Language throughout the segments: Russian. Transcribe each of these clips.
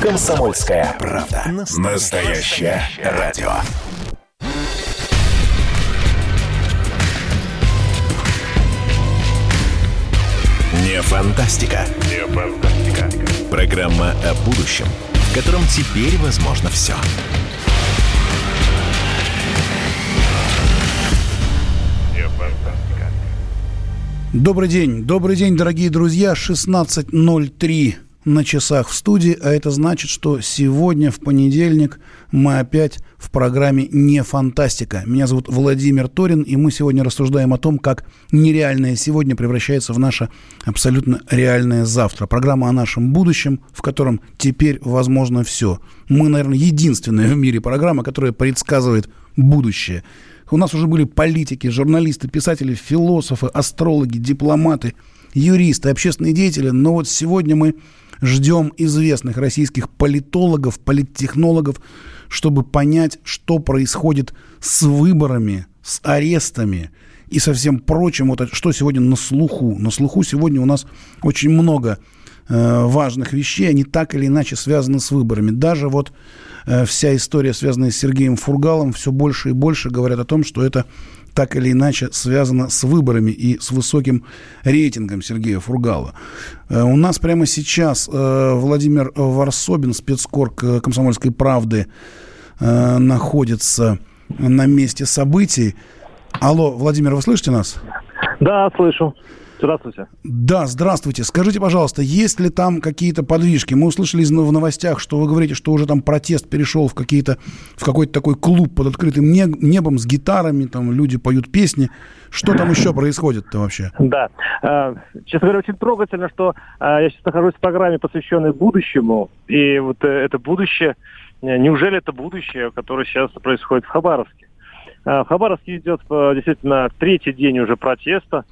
Комсомольская правда. Настоящее радио. Не фантастика. Не фантастика. Программа о будущем, в котором теперь возможно все. Добрый день, добрый день, дорогие друзья. 16.03 на часах в студии, а это значит, что сегодня, в понедельник, мы опять в программе «Не фантастика». Меня зовут Владимир Торин, и мы сегодня рассуждаем о том, как нереальное сегодня превращается в наше абсолютно реальное завтра. Программа о нашем будущем, в котором теперь возможно все. Мы, наверное, единственная в мире программа, которая предсказывает будущее. У нас уже были политики, журналисты, писатели, философы, астрологи, дипломаты, юристы, общественные деятели. Но вот сегодня мы ждем известных российских политологов, политтехнологов, чтобы понять, что происходит с выборами, с арестами и со всем прочим, вот что сегодня на слуху. На слуху сегодня у нас очень много э, важных вещей, они так или иначе связаны с выборами. Даже вот э, вся история, связанная с Сергеем Фургалом, все больше и больше говорят о том, что это так или иначе связано с выборами и с высоким рейтингом Сергея Фургала. Э, у нас прямо сейчас э, Владимир Варсобин, спецкорг э, «Комсомольской правды», находится на месте событий. Алло, Владимир, вы слышите нас? Да, слышу. Здравствуйте. Да, здравствуйте. Скажите, пожалуйста, есть ли там какие-то подвижки? Мы услышали в новостях, что вы говорите, что уже там протест перешел в, какие-то, в какой-то такой клуб под открытым небом с гитарами, там люди поют песни. Что там еще происходит-то вообще? Да. А, честно говоря, очень трогательно, что а, я сейчас нахожусь в программе, посвященной будущему. И вот э, это будущее, э, неужели это будущее, которое сейчас происходит в Хабаровске? В Хабаровске идет э, действительно третий день уже протеста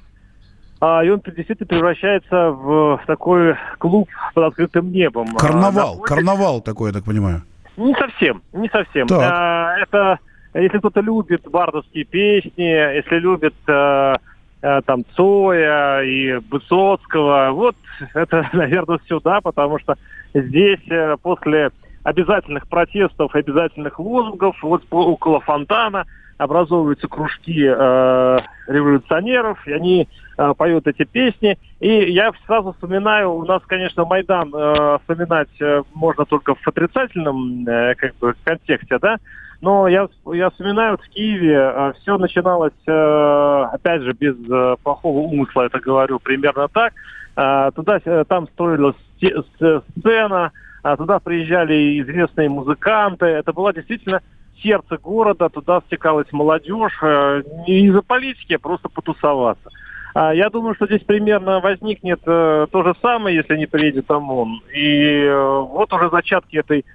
а, и он действительно превращается в, такой клуб под открытым небом. Карнавал, а, карнавал такой, я так понимаю. Не совсем, не совсем. А, это, если кто-то любит бардовские песни, если любит а, а, там Цоя и Высоцкого, вот это, наверное, сюда, потому что здесь э, после обязательных протестов, обязательных лозунгов, вот около фонтана образовываются кружки э, революционеров, и они э, поют эти песни. И я сразу вспоминаю, у нас, конечно, Майдан э, вспоминать э, можно только в отрицательном э, как бы, контексте, да, но я, я вспоминаю, в Киеве э, все начиналось, э, опять же, без э, плохого умысла, это говорю, примерно так. Э, туда, э, там строилась сцена, э, туда приезжали известные музыканты. Это была действительно сердце города, туда стекалась молодежь, э, не из-за политики, а просто потусоваться. А я думаю, что здесь примерно возникнет э, то же самое, если не приедет ОМОН. И э, вот уже зачатки этой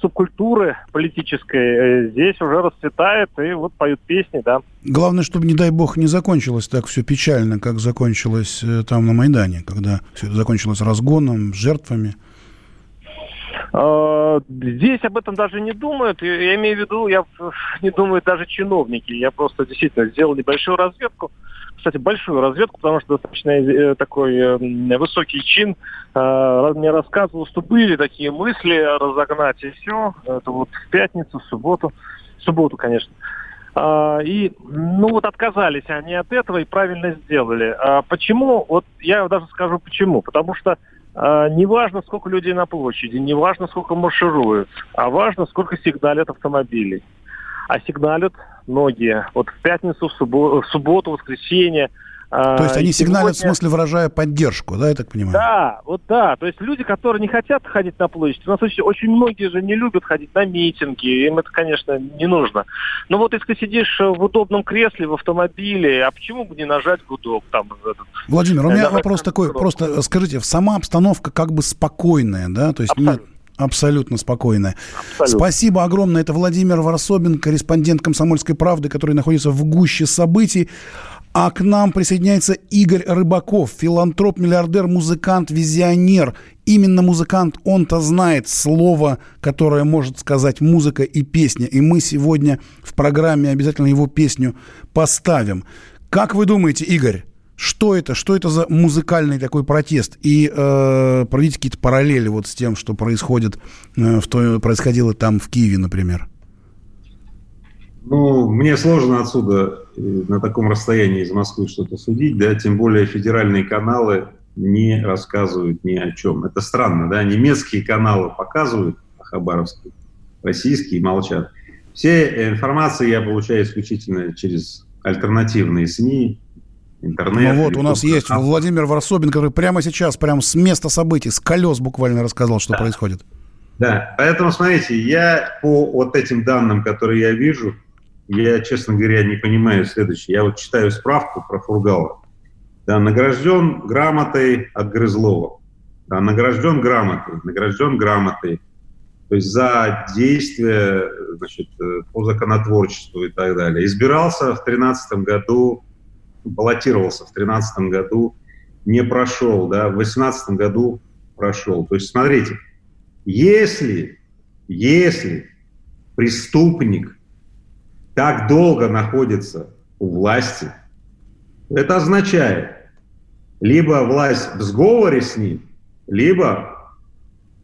субкультуры политической здесь уже расцветает, и вот поют песни, да. Главное, чтобы, не дай бог, не закончилось так все печально, как закончилось там на Майдане, когда все закончилось разгоном, жертвами. А, здесь об этом даже не думают. Я имею в виду, я не думаю даже чиновники. Я просто действительно сделал небольшую разведку. Кстати, большую разведку, потому что достаточно э, такой э, высокий чин. А, мне рассказывал, что были такие мысли разогнать и все. Это вот в пятницу, в субботу. В субботу, конечно. А, и, ну вот отказались они от этого и правильно сделали. Почему? Вот я даже скажу почему. Потому что а, не важно, сколько людей на площади, не важно, сколько маршируют, а важно, сколько сигналят автомобилей. А сигналят многие. Вот в пятницу, в субботу, в воскресенье – то есть они сигналят, сегодня... в смысле, выражая поддержку, да, я так понимаю? Да, вот да. То есть люди, которые не хотят ходить на площадь, у нас очень, очень многие же не любят ходить на митинги, им это, конечно, не нужно. Но вот если ты сидишь в удобном кресле, в автомобиле, а почему бы не нажать гудок там? Этот, Владимир, у меня вопрос такой, гудок. просто скажите, сама обстановка как бы спокойная, да? То есть Абсолютно. нет Абсолютно спокойная. Абсолютно. Спасибо огромное. Это Владимир Варсобин, корреспондент «Комсомольской правды», который находится в гуще событий. А к нам присоединяется Игорь Рыбаков, филантроп, миллиардер, музыкант, визионер. Именно музыкант, он-то знает слово, которое может сказать музыка и песня. И мы сегодня в программе обязательно его песню поставим. Как вы думаете, Игорь, Что это? Что это за музыкальный такой протест? И э, проведите какие-то параллели вот с тем, что происходит, э, в то, происходило там в Киеве, например. Ну, мне сложно отсюда э, на таком расстоянии из Москвы что-то судить, да, тем более федеральные каналы не рассказывают ни о чем. Это странно, да, немецкие каналы показывают о Хабаровске, российские молчат. Все информации я получаю исключительно через альтернативные СМИ, интернет. Ну вот, у нас есть Владимир Варсобин, который прямо сейчас, прямо с места событий, с колес буквально рассказал, что да. происходит. Да, поэтому, смотрите, я по вот этим данным, которые я вижу, я, честно говоря, не понимаю следующее. Я вот читаю справку про Фургала. Да, награжден грамотой от Грызлова. Да, награжден грамотой, награжден грамотой. То есть за действия значит, по законотворчеству и так далее. Избирался в 2013 году, баллотировался в 2013 году, не прошел, да, в 2018 году прошел. То есть, смотрите, если, если преступник так долго находится у власти, это означает, либо власть в сговоре с ним, либо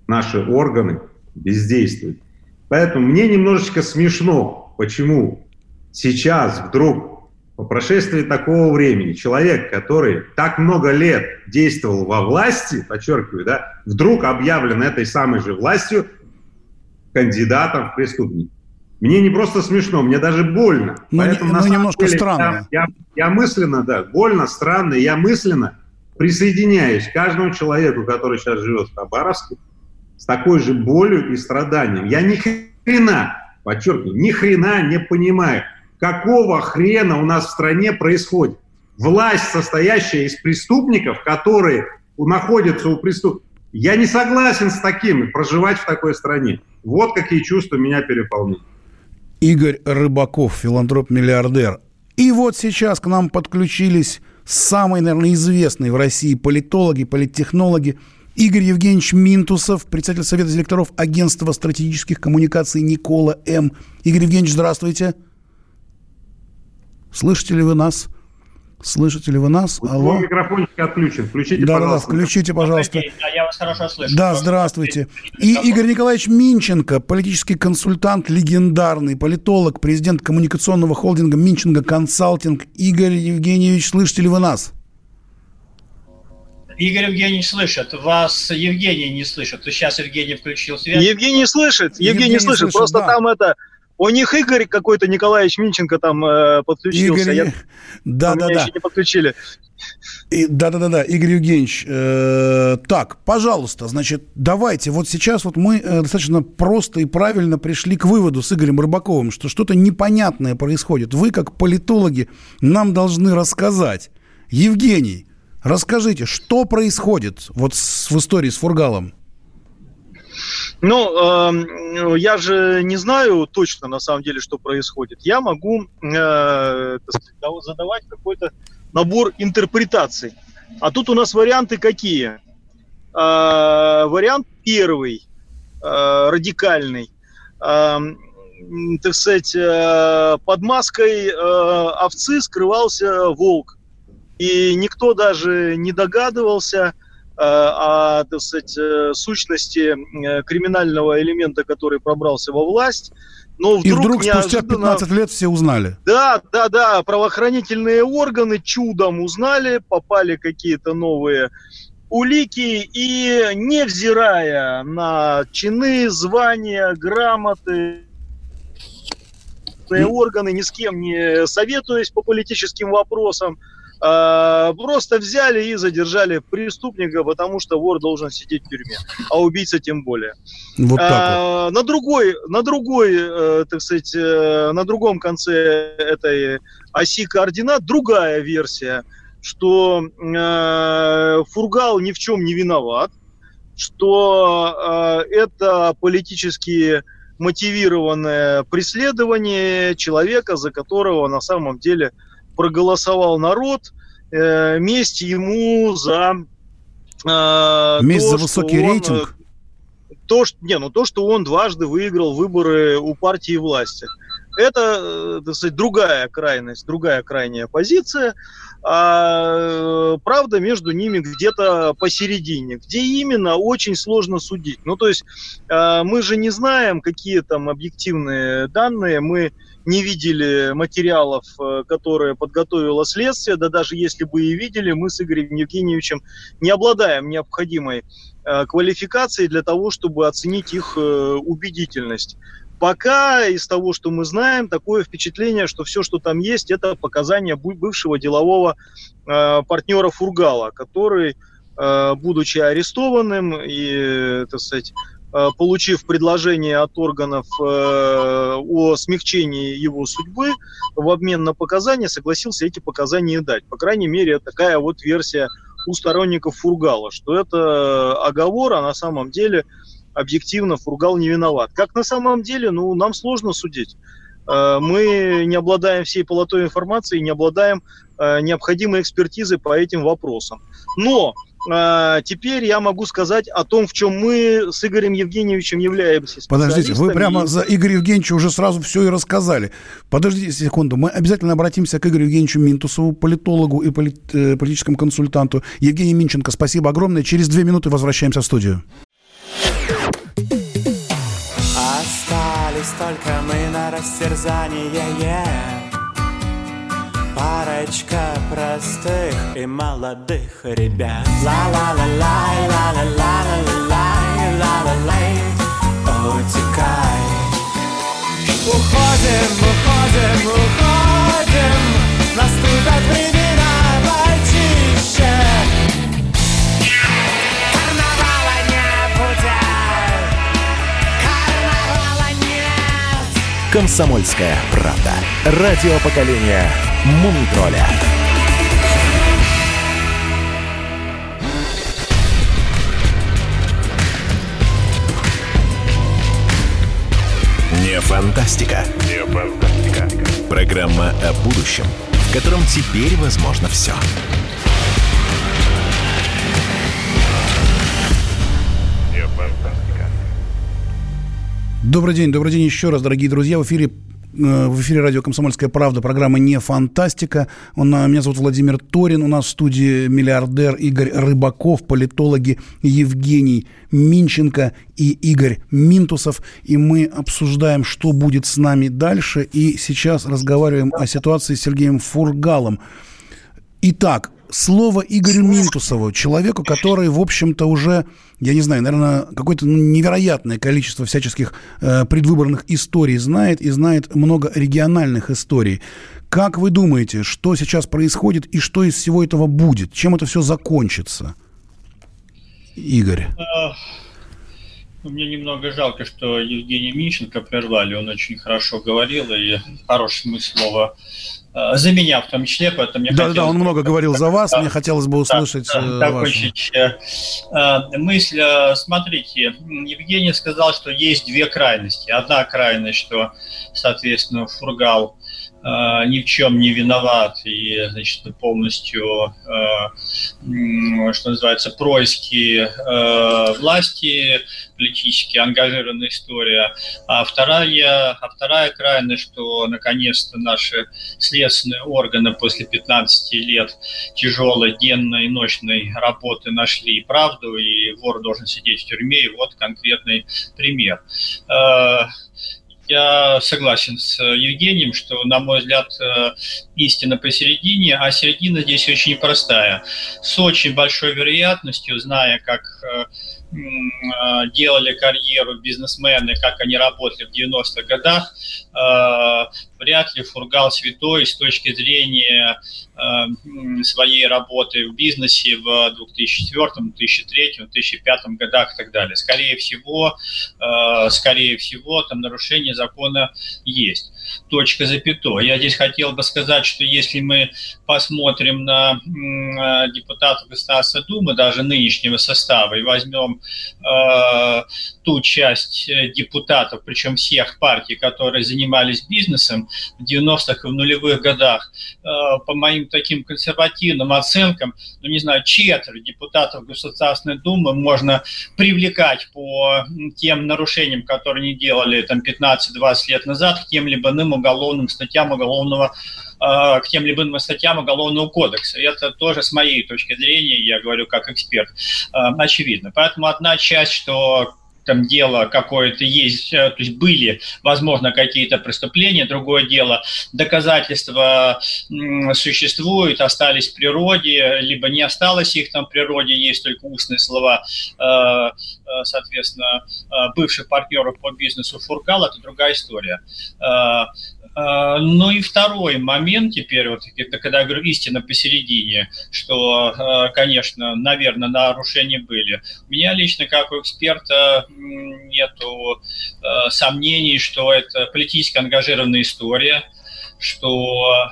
наши органы бездействуют. Поэтому мне немножечко смешно, почему сейчас вдруг по прошествии такого времени человек, который так много лет действовал во власти, подчеркиваю, да, вдруг объявлен этой самой же властью кандидатом в преступники. Мне не просто смешно, мне даже больно. Ну, Поэтому, ну немножко деле, странно. Я, я, я мысленно, да, больно, странно, я мысленно присоединяюсь к каждому человеку, который сейчас живет в Хабаровске, с такой же болью и страданием. Я ни хрена, подчеркиваю, ни хрена не понимаю, какого хрена у нас в стране происходит. Власть, состоящая из преступников, которые находятся у преступников. Я не согласен с таким, проживать в такой стране. Вот какие чувства меня переполняют. Игорь Рыбаков, филантроп-миллиардер. И вот сейчас к нам подключились самые, наверное, известные в России политологи, политтехнологи. Игорь Евгеньевич Минтусов, председатель Совета директоров Агентства стратегических коммуникаций Никола М. Игорь Евгеньевич, здравствуйте. Слышите ли вы нас? Слышите ли вы нас? Алло. микрофончик отключен. Включите, да, пожалуйста. Да, да, включите, пожалуйста. Да, я вас хорошо слышу. Да, здравствуйте. И Игорь Николаевич Минченко, политический консультант, легендарный политолог, президент коммуникационного холдинга Минченко Консалтинг. Игорь Евгеньевич, слышите ли вы нас? Игорь Евгеньевич слышит, вас Евгений не слышит. Сейчас Евгений включил связь. Евгений слышит, Евгений, Евгений слышит, слышит, просто да. там это у них Игорь какой-то Николаевич Минченко там э, подключился. Игорь... Я... Да, да, да. еще не подключили. Да, да, да, да, Игорь Евгеньевич. Э, так, пожалуйста, значит, давайте. Вот сейчас вот мы э, достаточно просто и правильно пришли к выводу с Игорем Рыбаковым, что что-то непонятное происходит. Вы, как политологи, нам должны рассказать. Евгений, расскажите, что происходит вот с, в истории с Фургалом? Ну, э, я же не знаю точно, на самом деле, что происходит. Я могу э, задавать какой-то набор интерпретаций. А тут у нас варианты какие? Э, вариант первый, э, радикальный. Э, так сказать, э, под маской э, овцы скрывался волк. И никто даже не догадывался, о, так сказать, э, сущности э, криминального элемента, который пробрался во власть. Но вдруг, И вдруг спустя 15 лет все узнали. Да, да, да, правоохранительные органы чудом узнали, попали какие-то новые улики, и невзирая на чины, звания, грамоты, органы, ни с кем не советуясь по политическим вопросам, а, просто взяли и задержали преступника, потому что вор должен сидеть в тюрьме, а убийца тем более. Вот так вот. На другой, на другой, э, так сказать, э, на другом конце этой оси координат другая версия, что э, Фургал ни в чем не виноват, что это политически мотивированное преследование человека, за которого на самом деле проголосовал народ, э, месть ему за... Э, месть то, за высокий он, рейтинг? То, что, не, ну то, что он дважды выиграл выборы у партии власти. это, так сказать, другая крайность, другая крайняя позиция, а правда между ними где-то посередине. Где именно, очень сложно судить. Ну, то есть мы же не знаем, какие там объективные данные, мы не видели материалов, э, которые подготовило следствие, да даже если бы и видели, мы с Игорем Евгеньевичем не обладаем необходимой э, квалификацией для того, чтобы оценить их э, убедительность. Пока из того, что мы знаем, такое впечатление, что все, что там есть, это показания бывшего делового партнера Фургала, который, будучи арестованным и, так сказать, получив предложение от органов э, о смягчении его судьбы, в обмен на показания согласился эти показания дать. По крайней мере, такая вот версия у сторонников Фургала, что это оговор, а на самом деле объективно Фургал не виноват. Как на самом деле, ну, нам сложно судить. Э, мы не обладаем всей полотой информации, не обладаем необходимой экспертизой по этим вопросам. Но теперь я могу сказать о том, в чем мы с Игорем Евгеньевичем являемся Подождите, вы прямо за Игоря Евгеньевича уже сразу все и рассказали. Подождите секунду, мы обязательно обратимся к Игорю Евгеньевичу Минтусову, политологу и полит, э, политическому консультанту. Евгений Минченко, спасибо огромное. Через две минуты возвращаемся в студию. Остались только мы на растерзание, yeah. Парочка простых и молодых ребят. Ла-ла-ла-лай, ла-ла-ла-ла-лай, ла-ла-лай. Утекай Уходим, уходим, уходим. Наступят времена почище Комсомольская правда Радио поколения Мумитроля. Не фантастика. Не фантастика. Программа о будущем, в котором теперь возможно все. Не Добрый день, добрый день еще раз, дорогие друзья. В эфире Э, в эфире радио «Комсомольская правда», программа «Не фантастика». Он, э, меня зовут Владимир Торин, у нас в студии миллиардер Игорь Рыбаков, политологи Евгений Минченко и Игорь Минтусов. И мы обсуждаем, что будет с нами дальше. И сейчас разговариваем о ситуации с Сергеем Фургалом. Итак, слово Игорю Минтусову, человеку, который, в общем-то, уже, я не знаю, наверное, какое-то ну, невероятное количество всяческих э, предвыборных историй знает и знает много региональных историй. Как вы думаете, что сейчас происходит и что из всего этого будет? Чем это все закончится? Игорь. Мне немного жалко, что Евгения Мищенко прервали. Он очень хорошо говорил и хороший смысл слова Э, за меня в том числе, поэтому мне Да, хотелось... да, он много говорил за вас, мне хотелось бы услышать да, да, закончить э, э, мысль. Смотрите, Евгений сказал, что есть две крайности. Одна крайность, что, соответственно, Фургал Э, ни в чем не виноват и, значит, полностью, э, что называется, происки э, власти, политически ангажированная история. А вторая, а вторая крайность, что наконец-то наши следственные органы после 15 лет тяжелой денной и ночной работы нашли правду, и вор должен сидеть в тюрьме, и вот конкретный пример я согласен с э, Евгением, что, на мой взгляд, э, истина посередине, а середина здесь очень простая. С очень большой вероятностью, зная, как э, делали карьеру бизнесмены, как они работали в 90-х годах, вряд ли Фургал святой с точки зрения э, своей работы в бизнесе в 2004, 2003, 2005 годах и так далее. Скорее всего, э, скорее всего, там нарушение закона есть. Точка запятой. Я здесь хотел бы сказать, что если мы посмотрим на э, депутатов Государственной Думы, даже нынешнего состава, и возьмем э, ту часть депутатов, причем всех партий, которые занимались бизнесом, в 90-х и в нулевых годах. По моим таким консервативным оценкам, ну не знаю, четверть депутатов Государственной Думы можно привлекать по тем нарушениям, которые они делали там 15-20 лет назад, к тем либо иным уголовным статьям уголовного к тем либо иным статьям Уголовного кодекса. И это тоже с моей точки зрения, я говорю как эксперт, очевидно. Поэтому одна часть, что там дело какое-то есть, э, то есть были, возможно, какие-то преступления, другое дело, доказательства существуют, остались в природе, либо не осталось их там в природе, есть только устные слова, э, э, соответственно, бывших партнеров по бизнесу Фургал, это другая история. А, ну и второй момент теперь, вот это когда я говорю истина посередине, что, а, конечно, наверное, нарушения были. У меня лично, как у эксперта, нету а, сомнений, что это политически ангажированная история, что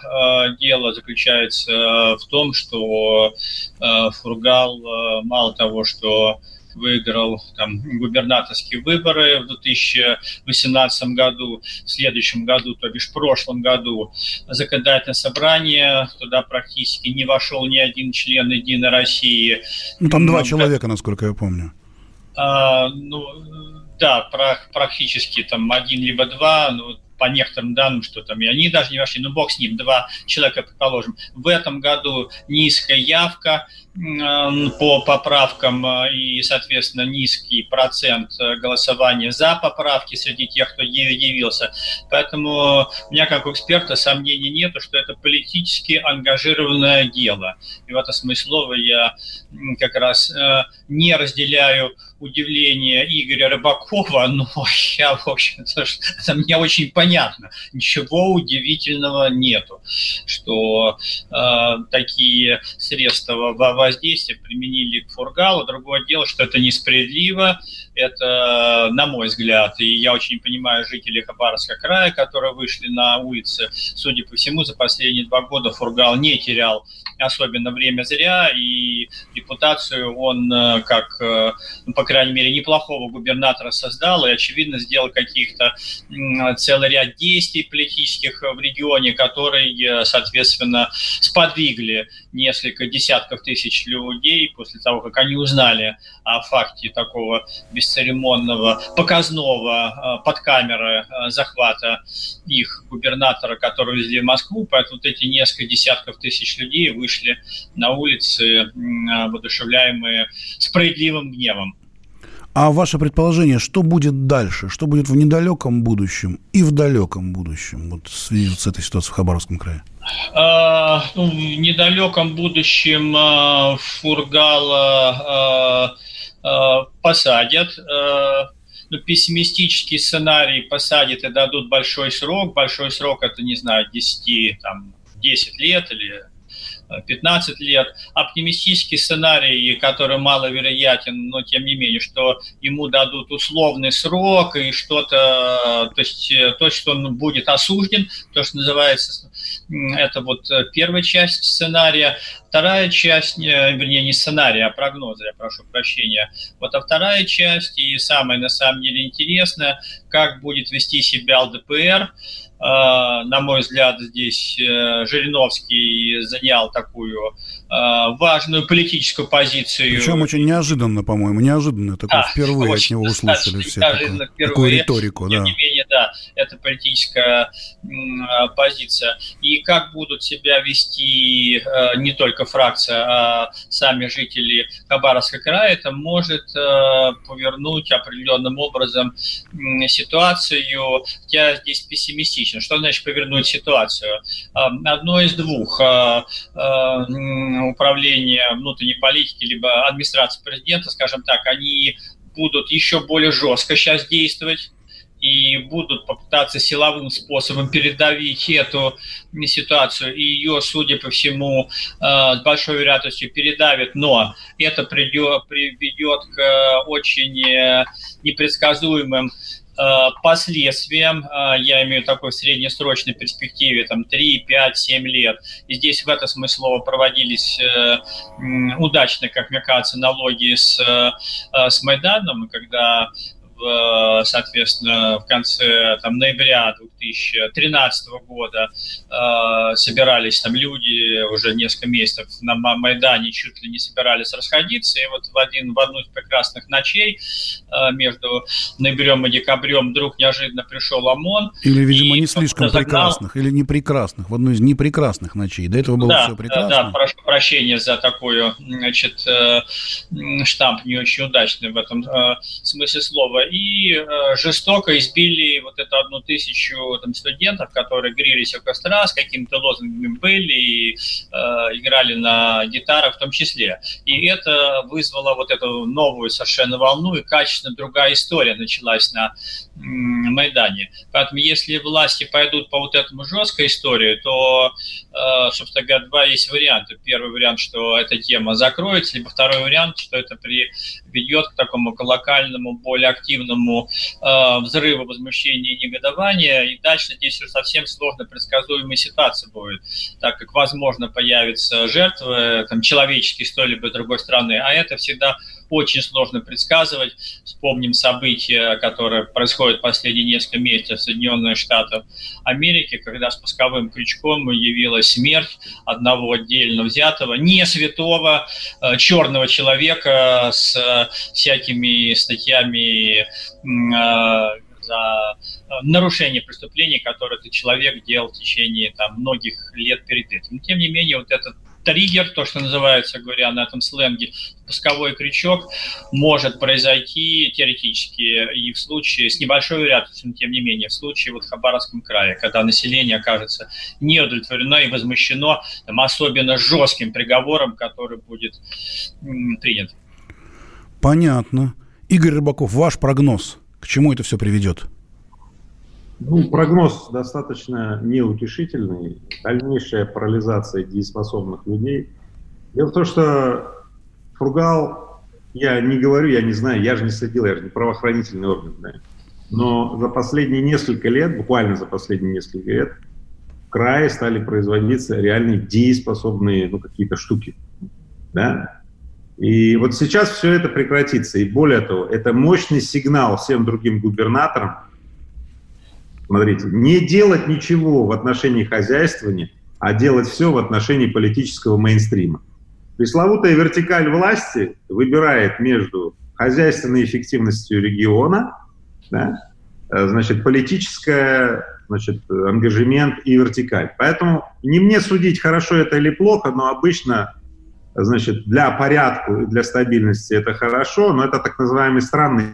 дело заключается в том, что Фургал мало того, что выиграл там, губернаторские выборы в 2018 году, в следующем году, то бишь в прошлом году, законодательное собрание, туда практически не вошел ни один член Единой России. Ну, там два Но, человека, насколько я помню. А, ну, да, практически там один либо два, ну, по некоторым данным, что там и они даже не вошли, ну бог с ним, два человека, предположим. В этом году низкая явка, по поправкам э, и, соответственно, низкий процент э, голосования за поправки среди тех, кто явился. Поэтому у меня, как у эксперта, сомнений нет, что это политически ангажированное дело. И в этом смысле я как раз э, не разделяю удивление Игоря Рыбакова, но я, в общем-то, это мне очень понятно. Ничего удивительного нету, что э, такие средства воздействия применили к Фургалу. Другое дело, что это несправедливо, это, на мой взгляд, и я очень понимаю жителей Хабаровска края, которые вышли на улицы, судя по всему, за последние два года Фургал не терял особенно время зря, и репутацию он, э, как, э, ну, по крайней мере, неплохого губернатора создал, и, очевидно, сделал каких-то целый ряд действий политических в регионе, которые, соответственно, сподвигли несколько десятков тысяч людей после того, как они узнали о факте такого бесцеремонного, показного э, под камеры захвата их губернатора, который везли в Москву, поэтому вот эти несколько десятков тысяч людей вышли на улицы, воодушевляемые справедливым гневом. А ваше предположение, что будет дальше? Что будет в недалеком будущем и в далеком будущем вот в связи с этой ситуацией в Хабаровском крае? А, ну, в недалеком будущем а, Фургала а, посадят. Ну, пессимистический сценарий посадят и дадут большой срок. Большой срок это, не знаю, 10, там, 10 лет или 15 лет. Оптимистический сценарий, который маловероятен, но тем не менее, что ему дадут условный срок и что-то, то есть то, что он будет осужден, то, что называется, это вот первая часть сценария. Вторая часть, вернее, не сценария, а прогноза, я прошу прощения. Вот а вторая часть, и самое на самом деле интересное, как будет вести себя ЛДПР, на мой взгляд, здесь э, Жириновский занял такую а, важную политическую позицию. Причем очень неожиданно, по-моему, неожиданно. Такое, да, впервые от него услышали все такое, такую риторику. Тем да. не менее, да, это политическая позиция. И как будут себя вести не только фракция, а сами жители Хабаровска края, это может повернуть определенным образом ситуацию. Я здесь пессимистичен критично. Что значит повернуть ситуацию? Одно из двух. А, а, управление внутренней политики, либо администрация президента, скажем так, они будут еще более жестко сейчас действовать и будут попытаться силовым способом передавить эту ситуацию, и ее, судя по всему, а, с большой вероятностью передавит, но это приведет к очень э, непредсказуемым Э, последствиям, э, я имею такой в среднесрочной перспективе, там 3, 5, 7 лет. И здесь в этом смысле проводились э, удачно, как мне кажется, налоги с, с Майданом, когда Э, соответственно, в конце там, ноября 2013 года э, собирались там люди уже несколько месяцев на Майдане, чуть ли не собирались расходиться, и вот в, один, в одну из прекрасных ночей э, между ноябрем и декабрем вдруг неожиданно пришел ОМОН. Или, видимо, не слишком загнал... прекрасных, или не прекрасных, в одну из непрекрасных ночей. До этого было да, все прекрасно. Да, да, прошу прощения за такую, значит, э, штамп не очень удачный в этом э, смысле слова и э, жестоко избили вот эту одну тысячу там, студентов, которые грелись у костра, с какими-то лозунгами были и э, играли на гитарах в том числе. И это вызвало вот эту новую совершенно волну, и качественно другая история началась на Майдане. Поэтому если власти пойдут по вот этому жесткой истории, то, э, собственно говоря, два есть варианта. Первый вариант, что эта тема закроется, либо второй вариант, что это приведет к такому локальному, более активному э, взрыву возмущения и негодования. И дальше здесь уже совсем сложно предсказуемая ситуация будет, так как, возможно, появятся жертвы, там, человеческие с той либо другой стороны, а это всегда очень сложно предсказывать. Вспомним события, которые происходят последние несколько месяцев в Соединенных Штатах Америки, когда спусковым крючком явилась смерть одного отдельно взятого, не святого, э, черного человека с э, всякими статьями э, за нарушение преступлений, которые этот человек делал в течение там, многих лет перед этим. Тем не менее, вот этот триггер, то, что называется, говоря на этом сленге, пусковой крючок, может произойти теоретически и в случае, с небольшой вероятностью, но тем не менее, в случае вот в Хабаровском крае, когда население окажется не удовлетворено и возмущено там, особенно жестким приговором, который будет м, принят. Понятно. Игорь Рыбаков, ваш прогноз, к чему это все приведет? Ну, прогноз достаточно неутешительный. Дальнейшая парализация дееспособных людей. Дело в том, что Фургал, я не говорю, я не знаю, я же не следил, я же не правоохранительный орган, да. но за последние несколько лет, буквально за последние несколько лет, в крае стали производиться реальные дееспособные ну, какие-то штуки. Да? И вот сейчас все это прекратится. И более того, это мощный сигнал всем другим губернаторам, Смотрите, не делать ничего в отношении хозяйствования, а делать все в отношении политического мейнстрима. Пресловутая вертикаль власти выбирает между хозяйственной эффективностью региона, да, э, значит, политическая, значит, ангажемент и вертикаль. Поэтому не мне судить, хорошо это или плохо, но обычно, значит, для порядка и для стабильности это хорошо, но это так называемый странный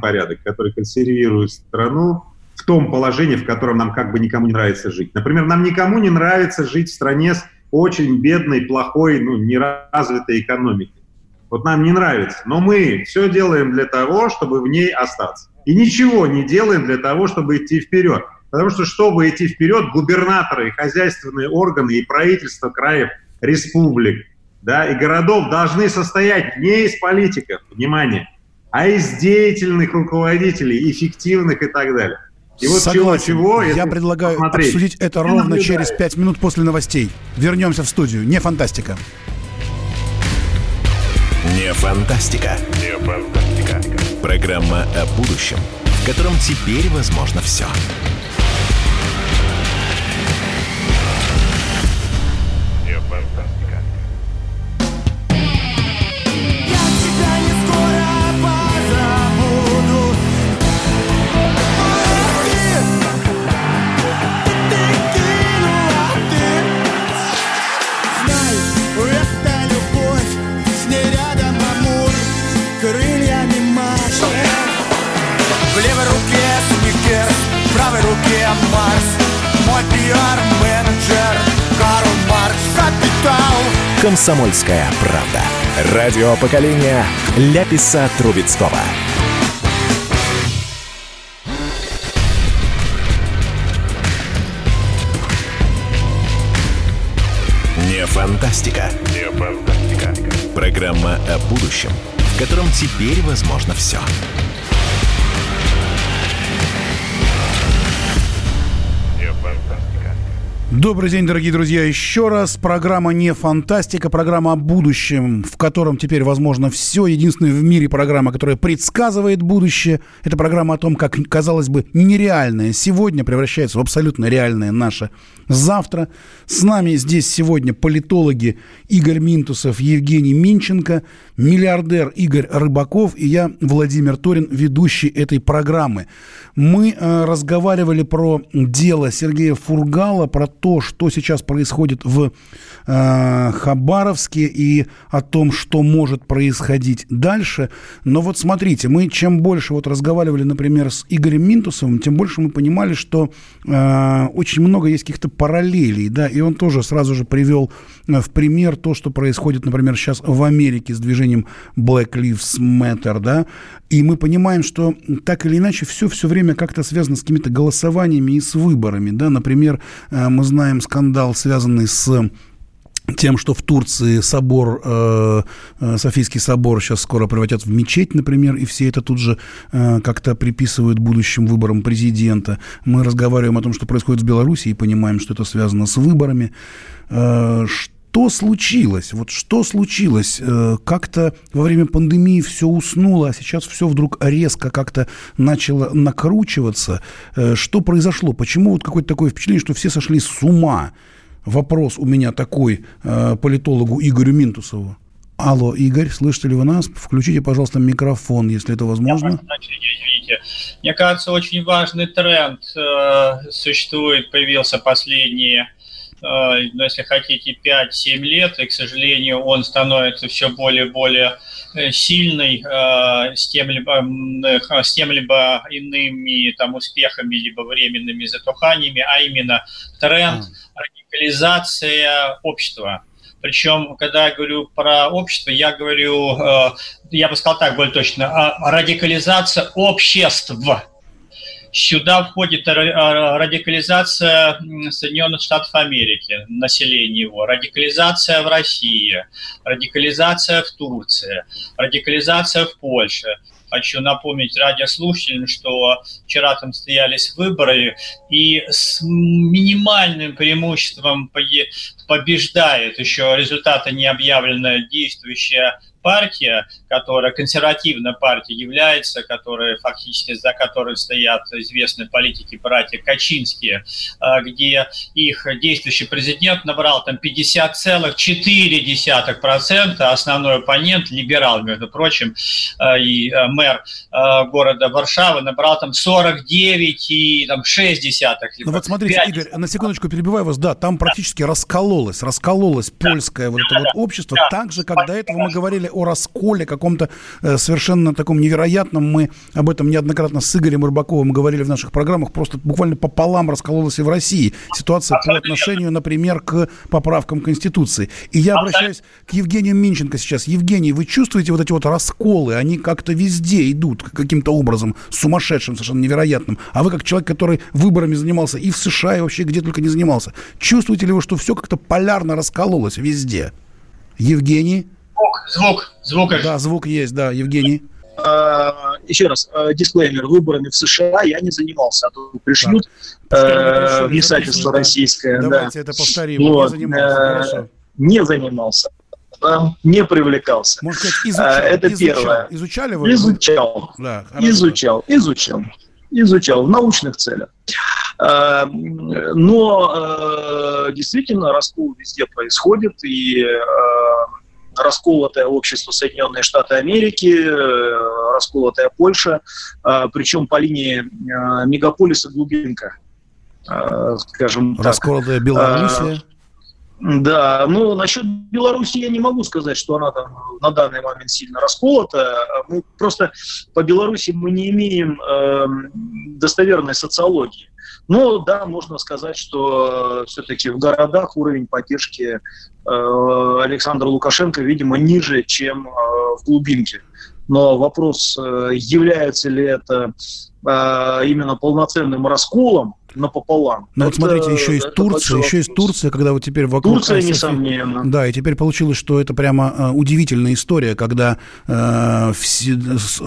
порядок, который консервирует страну, в том положении, в котором нам как бы никому не нравится жить. Например, нам никому не нравится жить в стране с очень бедной, плохой, ну, неразвитой экономикой. Вот нам не нравится. Но мы все делаем для того, чтобы в ней остаться. И ничего не делаем для того, чтобы идти вперед. Потому что, чтобы идти вперед, губернаторы, хозяйственные органы и правительство краев, республик да, и городов должны состоять не из политиков, внимание, а из деятельных руководителей, эффективных и так далее. И вот Согласен. чего, Я предлагаю посмотреть. обсудить это ровно наблюдаю. через пять минут после новостей. Вернемся в студию. Не фантастика. Не фантастика. Не фантастика. Программа о будущем, в котором теперь возможно все. «Комсомольская правда». Радио поколения Ляписа Трубецкого. Не фантастика. Не фантастика. Программа о будущем, в котором теперь возможно все. Добрый день, дорогие друзья. Еще раз. Программа не фантастика, программа о будущем, в котором теперь возможно все. Единственная в мире программа, которая предсказывает будущее. Это программа о том, как, казалось бы, нереальное сегодня превращается в абсолютно реальное наше завтра. С нами здесь сегодня политологи Игорь Минтусов, Евгений Минченко, миллиардер Игорь Рыбаков и я, Владимир Торин, ведущий этой программы. Мы э, разговаривали про дело Сергея Фургала, про то, что сейчас происходит в э, Хабаровске и о том, что может происходить дальше. Но вот смотрите, мы чем больше вот разговаривали, например, с Игорем Минтусовым, тем больше мы понимали, что э, очень много есть каких-то параллелей, да, и он тоже сразу же привел в пример то, что происходит, например, сейчас в Америке с движением Black Lives Matter, да, и мы понимаем, что так или иначе все все время как-то связано с какими-то голосованиями и с выборами, да, например, э, мы знаем скандал, связанный с тем, что в Турции собор, э, э, Софийский собор сейчас скоро превратят в мечеть, например, и все это тут же э, как-то приписывают будущим выборам президента. Мы разговариваем о том, что происходит в Беларуси, и понимаем, что это связано с выборами. Э, что случилось? Вот что случилось? Э, как-то во время пандемии все уснуло, а сейчас все вдруг резко как-то начало накручиваться. Э, что произошло? Почему вот какое-то такое впечатление, что все сошли с ума? Вопрос у меня такой э, политологу Игорю Минтусову. Алло, Игорь, слышите ли вы нас? Включите, пожалуйста, микрофон, если это возможно. Мне кажется, очень важный тренд существует, появился последние ну, если хотите, 5-7 лет, и, к сожалению, он становится все более и более э, сильный э, с тем-либо с тем-либо иными там успехами, либо временными затуханиями, а именно тренд радикализация общества. Причем, когда я говорю про общество, я говорю, я бы сказал так более точно, радикализация обществ Сюда входит радикализация Соединенных Штатов Америки, население его, радикализация в России, радикализация в Турции, радикализация в Польше. Хочу напомнить радиослушателям, что вчера там стоялись выборы, и с минимальным преимуществом побеждает еще результаты не объявленная действующая партия, которая консервативная партия является, которая фактически за которой стоят известные политики братья Качинские, а, где их действующий президент набрал там 50,4%, а основной оппонент, либерал, между прочим, а, и мэр города Варшавы набрал там 49 и там 6 десятых. Ну вот смотрите, 5... Игорь, на секундочку перебиваю вас, да, там практически да. раскололось, раскололось польское да. вот это да, вот общество, да. так же, как до этого мы говорили о расколе каком-то э, совершенно таком невероятном. Мы об этом неоднократно с Игорем Рыбаковым говорили в наших программах. Просто буквально пополам раскололась и в России ситуация по отношению, например, к поправкам Конституции. И я обращаюсь к Евгению Минченко сейчас. Евгений, вы чувствуете вот эти вот расколы? Они как-то везде идут каким-то образом сумасшедшим, совершенно невероятным. А вы как человек, который выборами занимался и в США, и вообще где только не занимался, чувствуете ли вы, что все как-то полярно раскололось везде? Евгений? Звук, звук, звук. Да, звук есть, да, Евгений. А, еще раз, а, дисклеймер, выборами в США я не занимался, а то пришлют э, вмешательство российское. Давайте это повторим, вот. не занимался, э, Не занимался не привлекался. Можно сказать, изучал. Это изучал. первое. Изучали вы? Изучал. Да, изучал, изучал. Изучал в научных целях. Но действительно раскол везде происходит, и расколотое общество Соединенные Штаты Америки, э, расколотая Польша, э, причем по линии э, мегаполиса глубинка, скажем так. Расколотая Белоруссия. Да, ну насчет Беларуси я не могу сказать, что она там на данный момент сильно расколота. Мы просто по Беларуси мы не имеем э, достоверной социологии. Но да, можно сказать, что все-таки в городах уровень поддержки э, Александра Лукашенко, видимо, ниже, чем э, в глубинке. Но вопрос, э, является ли это э, именно полноценным расколом, напополам. Ну вот смотрите, еще из Турции, еще из Турции, когда вот теперь вокруг... Турция, ICF, несомненно. Да, и теперь получилось, что это прямо э, удивительная история, когда э, все,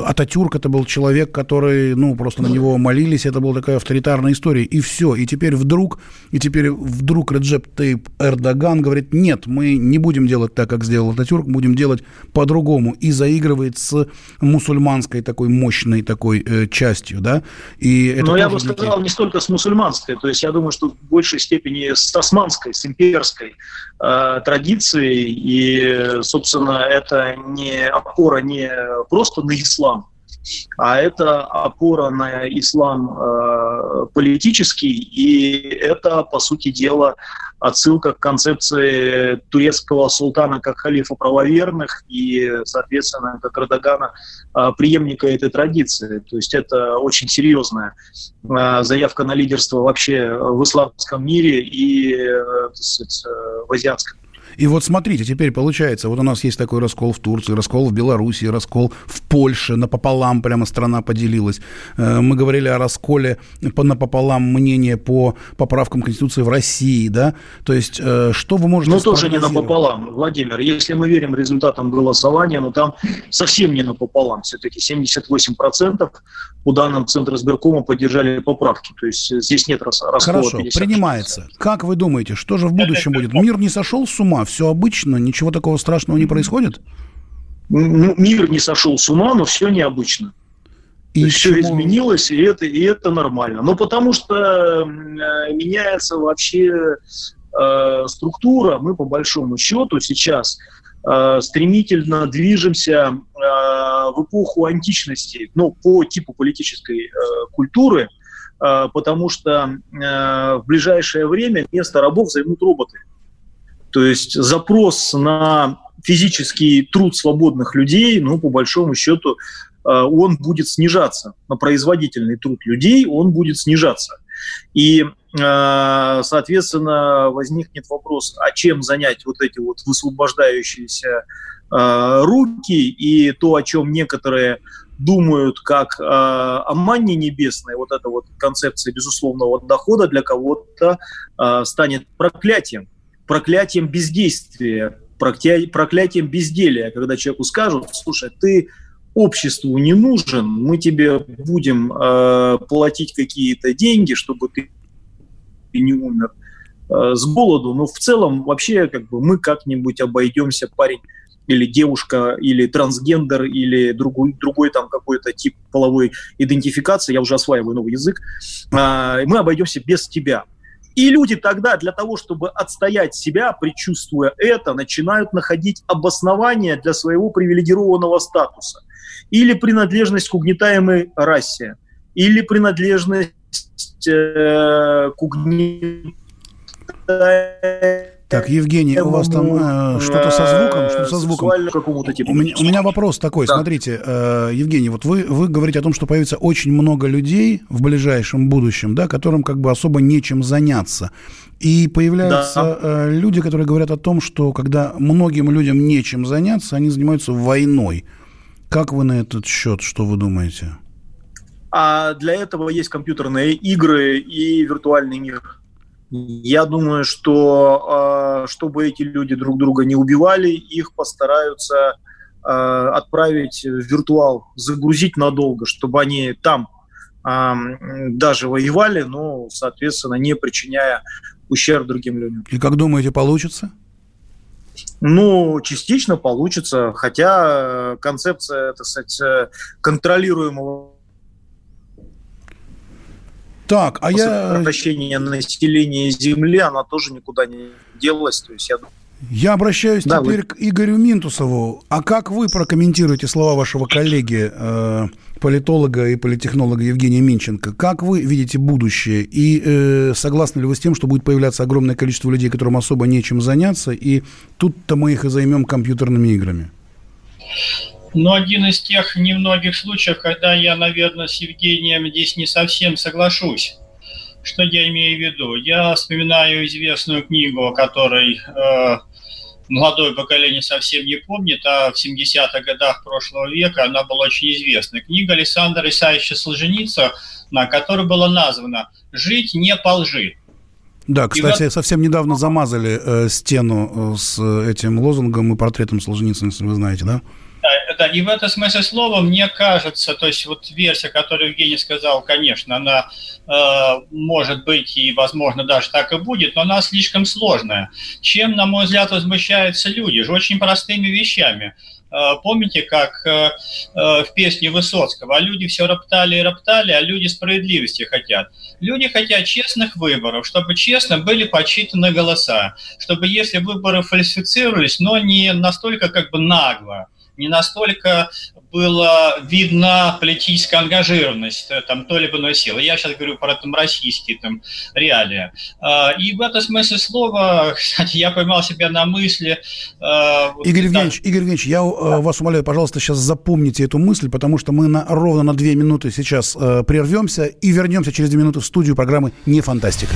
Ататюрк это был человек, который, ну, просто на него молились, это была такая авторитарная история, и все. И теперь вдруг, и теперь вдруг Реджеп Тейп Эрдоган говорит, нет, мы не будем делать так, как сделал Ататюрк, будем делать по-другому, и заигрывает с мусульманской такой мощной такой э, частью, да? И это Но я бы сказал, не столько с мусульманской, то есть я думаю, что в большей степени с османской, с имперской э, традицией, и, собственно, это не опора не просто на ислам, а это опора на ислам э, политический, и это, по сути дела, отсылка к концепции турецкого султана как халифа правоверных и, соответственно, как Эрдогана, э, преемника этой традиции. То есть это очень серьезная э, заявка на лидерство вообще в исламском мире и, э, сказать, э, в азиатском. И вот смотрите, теперь получается, вот у нас есть такой раскол в Турции, раскол в Беларуси, раскол в Польше, напополам прямо страна поделилась. Э, мы говорили о расколе по напополам мнения по поправкам Конституции в России, да? То есть э, что вы можете... Ну, тоже не напополам, Владимир. Если мы верим результатам голосования, но ну, там совсем не напополам. Все-таки 78% по данным Центра сберкома поддержали поправки. То есть здесь нет раскола. Хорошо, 50. принимается. Как вы думаете, что же в будущем будет? Мир не сошел с ума? Все обычно? Ничего такого страшного не происходит? Ну, мир не сошел с ума, но все необычно. И все изменилось, и это, и это нормально. Но потому что э, меняется вообще э, структура, мы по большому счету сейчас э, стремительно движемся э, в эпоху античности, ну, по типу политической э, культуры, э, потому что э, в ближайшее время место рабов займут роботы. То есть запрос на физический труд свободных людей, ну, по большому счету, э, он будет снижаться. На производительный труд людей он будет снижаться. И, э, соответственно, возникнет вопрос, а чем занять вот эти вот высвобождающиеся э, руки и то, о чем некоторые думают как э, о манне небесной, вот эта вот концепция безусловного дохода для кого-то станет проклятием проклятием бездействия, проклятием безделия, когда человеку скажут, слушай, ты обществу не нужен, мы тебе будем э, платить какие-то деньги, чтобы ты не умер э, с голоду, но в целом вообще как бы мы как-нибудь обойдемся, парень или девушка, или трансгендер, или другой, другой там какой-то тип половой идентификации, я уже осваиваю новый язык, э, мы обойдемся без тебя. И люди тогда для того, чтобы отстоять себя, предчувствуя это, начинают находить обоснование для своего привилегированного статуса. Или принадлежность к угнетаемой расе, или принадлежность э, к угнетаемой так, Евгений, у вас там э, что-то со звуком? Что со звуком? У меня, у меня вопрос такой, да. смотрите, э, Евгений, вот вы, вы говорите о том, что появится очень много людей в ближайшем будущем, да, которым как бы особо нечем заняться. И появляются да. э, люди, которые говорят о том, что когда многим людям нечем заняться, они занимаются войной. Как вы на этот счет, что вы думаете? А для этого есть компьютерные игры и виртуальный мир. Я думаю, что а, чтобы эти люди друг друга не убивали, их постараются а, отправить в виртуал, загрузить надолго, чтобы они там а, даже воевали, но, соответственно, не причиняя ущерб другим людям. И как думаете, получится? Ну, частично получится, хотя концепция, так сказать, контролируемого так, а После я... Сокращение населения Земли, она тоже никуда не делась. То есть я я обращаюсь да, теперь вы... к Игорю Минтусову. А как вы прокомментируете слова вашего коллеги, э, политолога и политехнолога Евгения Минченко? Как вы видите будущее? И э, согласны ли вы с тем, что будет появляться огромное количество людей, которым особо нечем заняться, и тут-то мы их и займем компьютерными играми? Но один из тех немногих случаев, когда я, наверное, с Евгением здесь не совсем соглашусь. Что я имею в виду? Я вспоминаю известную книгу, о которой э, молодое поколение совсем не помнит, а в 70-х годах прошлого века она была очень известна. Книга Александра Исаевича Солженицына, которой было названо «Жить не по лжи». Да, кстати, вот... совсем недавно замазали э, стену э, с этим лозунгом и портретом Солженицына, если вы знаете, да? Да, и в этом смысле слова, мне кажется, то есть вот версия, которую Евгений сказал, конечно, она э, может быть и, возможно, даже так и будет, но она слишком сложная. Чем, на мой взгляд, возмущаются люди? Же очень простыми вещами. Э, помните, как э, э, в песне Высоцкого, а люди все роптали и роптали, а люди справедливости хотят. Люди хотят честных выборов, чтобы честно были подсчитаны голоса, чтобы если выборы фальсифицировались, но не настолько как бы нагло, не настолько была видна политическая ангажированность э, там, той или иной силы. Я сейчас говорю про там, российские там, реалии. А, и в этом смысле слова, кстати, я поймал себя на мысли... Э, Игорь Евгеньевич, Игорь Евгеньевич, я э, да. вас умоляю, пожалуйста, сейчас запомните эту мысль, потому что мы на, ровно на две минуты сейчас прервемся и вернемся через две минуты в студию программы «Не фантастика».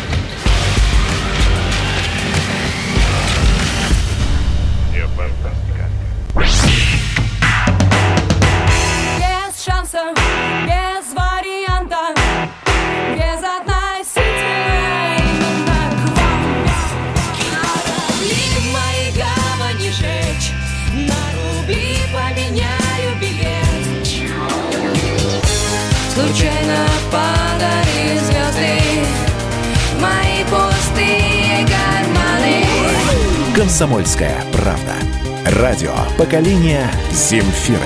Комсомольская правда. Радио поколения Земфиры.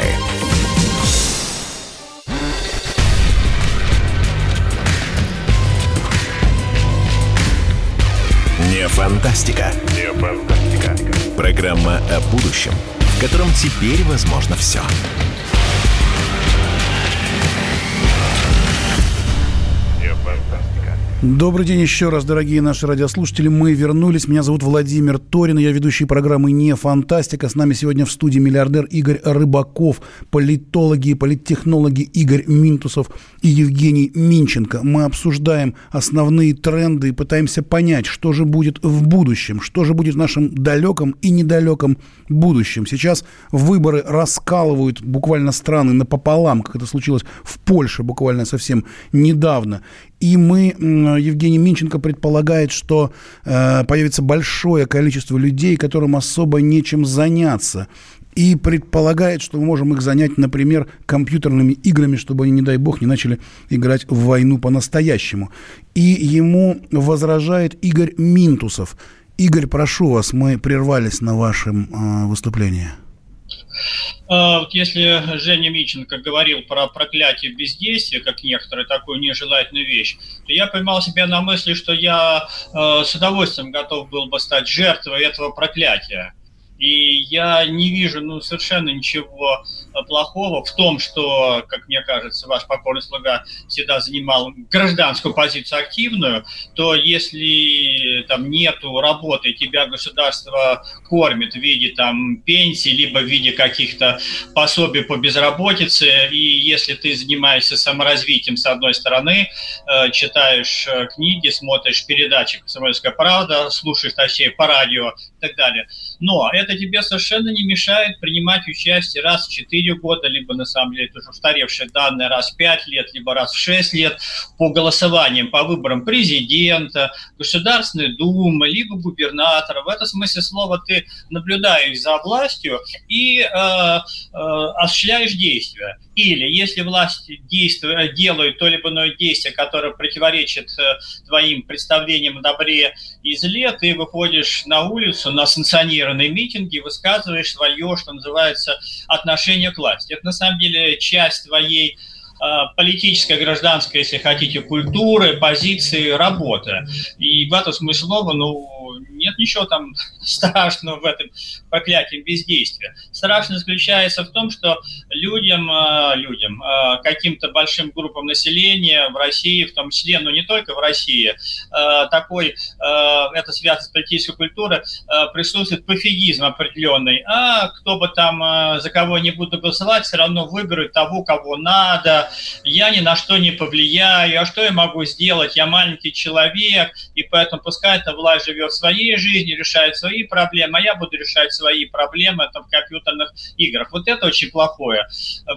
Не фантастика. Не фантастика. Программа о будущем, в котором теперь возможно все. Добрый день еще раз, дорогие наши радиослушатели. Мы вернулись. Меня зовут Владимир Торин. Я ведущий программы «Не фантастика». С нами сегодня в студии миллиардер Игорь Рыбаков, политологи и политтехнологи Игорь Минтусов и Евгений Минченко. Мы обсуждаем основные тренды и пытаемся понять, что же будет в будущем, что же будет в нашем далеком и недалеком будущем. Сейчас выборы раскалывают буквально страны напополам, как это случилось в Польше буквально совсем недавно. И мы, Евгений Минченко предполагает, что э, появится большое количество людей, которым особо нечем заняться. И предполагает, что мы можем их занять, например, компьютерными играми, чтобы они, не дай бог, не начали играть в войну по-настоящему. И ему возражает Игорь Минтусов. Игорь, прошу вас, мы прервались на вашем э, выступлении. А, вот если Женя Миченко говорил про проклятие бездействия, как некоторые такую нежелательную вещь, то я поймал себя на мысли, что я э, с удовольствием готов был бы стать жертвой этого проклятия. И я не вижу ну, совершенно ничего э, плохого в том, что, как мне кажется, ваш покорный слуга всегда занимал гражданскую позицию активную, то если там нету работы, тебя государство кормит в виде там пенсии, либо в виде каких-то пособий по безработице, и если ты занимаешься саморазвитием с одной стороны, э, читаешь э, книги, смотришь передачи «Комсомольская правда», слушаешь, точнее, по радио и так далее. Но это тебе совершенно не мешает принимать участие раз в 4 года, либо, на самом деле, это уже устаревшие данные, раз в 5 лет, либо раз в 6 лет по голосованиям, по выборам президента, Государственной Думы, либо губернатора. В этом смысле слова ты наблюдаешь за властью и э, э, осуществляешь действия. Или если власть действует, делает то либо иное действие, которое противоречит э, твоим представлениям о добре и зле, ты выходишь на улицу на санкционированный митинг и высказываешь свое, что называется, отношение к власти. Это на самом деле часть твоей Э, политическая, гражданская, если хотите, культуры, позиции, работы. И в этом смысле ну, нет ничего там страшного в этом проклятии бездействия. Страшно заключается в том, что людям, э, людям э, каким-то большим группам населения в России, в том числе, но не только в России, э, такой, это связано с политической культурой, присутствует пофигизм определенный. А кто бы там за кого не буду голосовать, все равно выберут того, кого надо. Я ни на что не повлияю. А что я могу сделать? Я маленький человек, и поэтому пускай эта власть живет своей жизнью, решает свои проблемы, а я буду решать свои проблемы там, в компьютерных играх. Вот это очень плохое.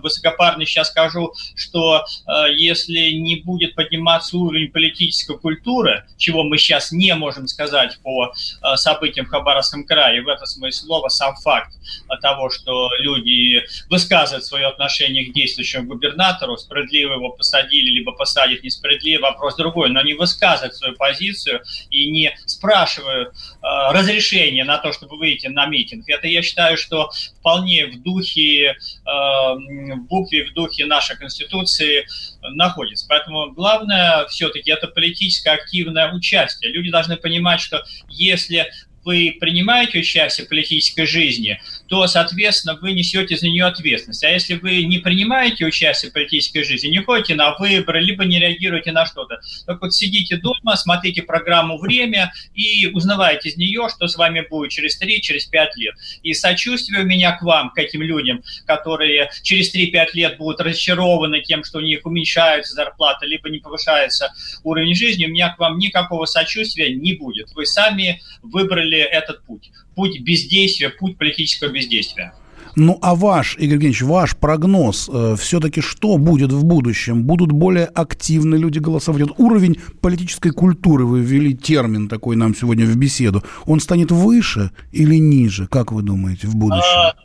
Высокопарно сейчас скажу, что э, если не будет подниматься уровень политической культуры, чего мы сейчас не можем сказать по э, событиям в Хабаровском крае, в этом смысле слова сам факт того, что люди высказывают свое отношение к действующему губернатору, справедливо его посадили, либо посадят несправедливо, вопрос другой, но не высказывают свою позицию и не спрашивают э, разрешения на то, чтобы выйти на митинг. Это я считаю, что вполне в духе, э, в букве, в духе нашей Конституции находится. Поэтому главное все-таки это политическое активное участие. Люди должны понимать, что если вы принимаете участие в политической жизни, то, соответственно, вы несете за нее ответственность. А если вы не принимаете участие в политической жизни, не ходите на выборы, либо не реагируете на что-то, так вот сидите дома, смотрите программу «Время» и узнавайте из нее, что с вами будет через 3, через 5 лет. И сочувствие у меня к вам, к этим людям, которые через 3-5 лет будут разочарованы тем, что у них уменьшается зарплата, либо не повышается уровень жизни, у меня к вам никакого сочувствия не будет. Вы сами выбрали этот путь путь бездействия, путь политического бездействия. Ну а ваш, Игорь Евгеньевич, ваш прогноз, э, все-таки что будет в будущем? Будут более активны люди голосовать? Вот уровень политической культуры, вы ввели термин такой нам сегодня в беседу, он станет выше или ниже, как вы думаете, в будущем?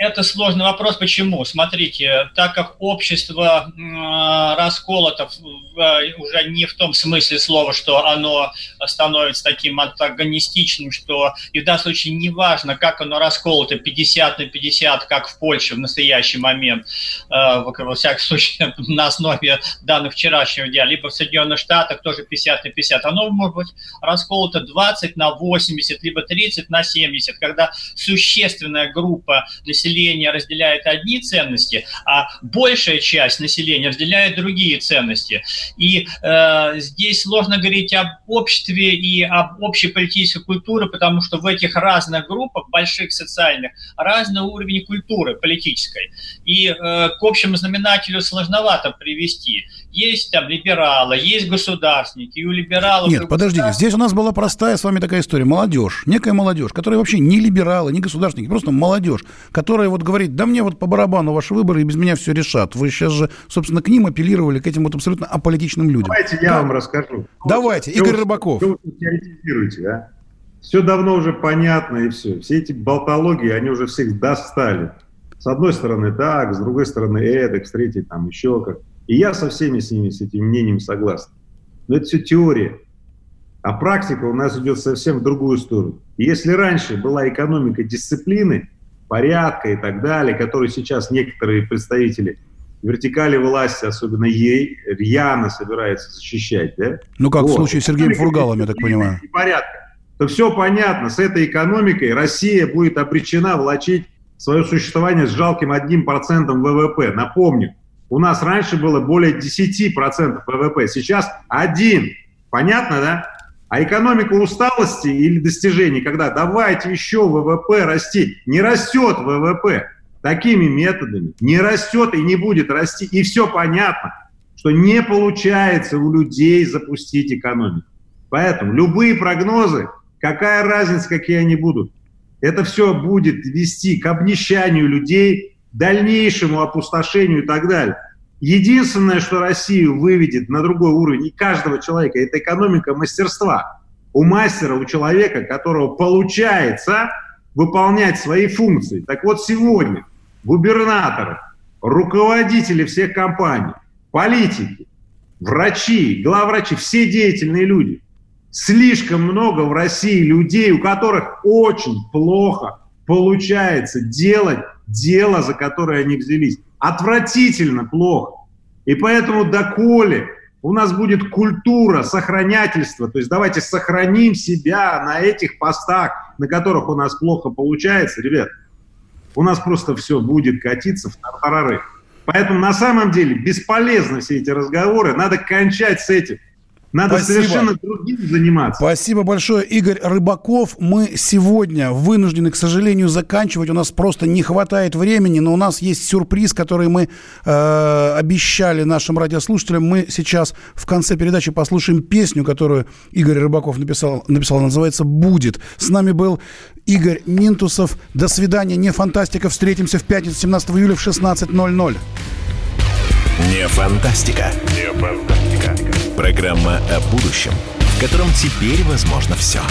А, это сложный вопрос. Почему? Смотрите, так как общество расколото уже не в том смысле слова, что оно становится таким антагонистичным, что и в данном случае не важно, как оно расколото, 50 на 50, как в Польше в настоящий момент, э, во всяком случае, на основе данных вчерашнего дня, либо в Соединенных Штатах тоже 50 на 50. Оно может быть расколото 20 на 80, либо 30 на 70, когда существенная группа населения населения разделяет одни ценности, а большая часть населения разделяет другие ценности. И э, здесь сложно говорить об обществе и об общей политической культуре, потому что в этих разных группах, больших социальных, разный уровень культуры политической. И э, к общему знаменателю сложновато привести. Есть там либералы, есть государственники, и у либералов... Нет, подождите, здесь у нас была простая с вами такая история. Молодежь, некая молодежь, которая вообще не либералы, не государственники, просто молодежь, которая вот говорит, да мне вот по барабану ваши выборы и без меня все решат. Вы сейчас же, собственно, к ним апеллировали, к этим вот абсолютно аполитичным людям. Давайте я да. вам расскажу. Давайте, Игорь Рыбаков. Что вы теоретизируете, а? Все давно уже понятно и все. Все эти болтологии, они уже всех достали. С одной стороны так, с другой стороны эдак, с третьей там еще как. И я со всеми с ними, с этим мнением согласен. Но это все теория. А практика у нас идет совсем в другую сторону. И если раньше была экономика дисциплины, порядка и так далее, который сейчас некоторые представители вертикали власти, особенно ей, рьяно собираются защищать. Да? Ну, как вот. в случае с Сергеем Фургалом, я так понимаю. И порядка. То все понятно, с этой экономикой Россия будет обречена влачить свое существование с жалким 1% ВВП. Напомню, у нас раньше было более 10% ВВП, сейчас 1. Понятно, да? А экономика усталости или достижений, когда давайте еще ВВП расти, не растет ВВП такими методами, не растет и не будет расти. И все понятно, что не получается у людей запустить экономику. Поэтому любые прогнозы, какая разница, какие они будут, это все будет вести к обнищанию людей, дальнейшему опустошению и так далее. Единственное, что Россию выведет на другой уровень и каждого человека, это экономика мастерства. У мастера, у человека, которого получается выполнять свои функции. Так вот сегодня губернаторы, руководители всех компаний, политики, врачи, главврачи, все деятельные люди. Слишком много в России людей, у которых очень плохо получается делать дело, за которое они взялись отвратительно плохо. И поэтому доколе у нас будет культура сохранятельства. То есть давайте сохраним себя на этих постах, на которых у нас плохо получается. Ребят, у нас просто все будет катиться в тартарары. Поэтому на самом деле бесполезны все эти разговоры. Надо кончать с этим. Надо Спасибо. совершенно другим заниматься. Спасибо большое, Игорь Рыбаков. Мы сегодня вынуждены, к сожалению, заканчивать. У нас просто не хватает времени, но у нас есть сюрприз, который мы э, обещали нашим радиослушателям. Мы сейчас в конце передачи послушаем песню, которую Игорь Рыбаков написал. написал называется «Будет». С нами был Игорь Минтусов. До свидания. Не фантастика. Встретимся в пятницу 17 июля в 16.00. Не фантастика. Не фантастика. Программа о будущем, в котором теперь возможно все.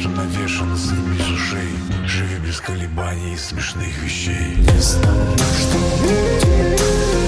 Что навешано, с ушей, живи без колебаний и смешных вещей. Я знаю, что будет.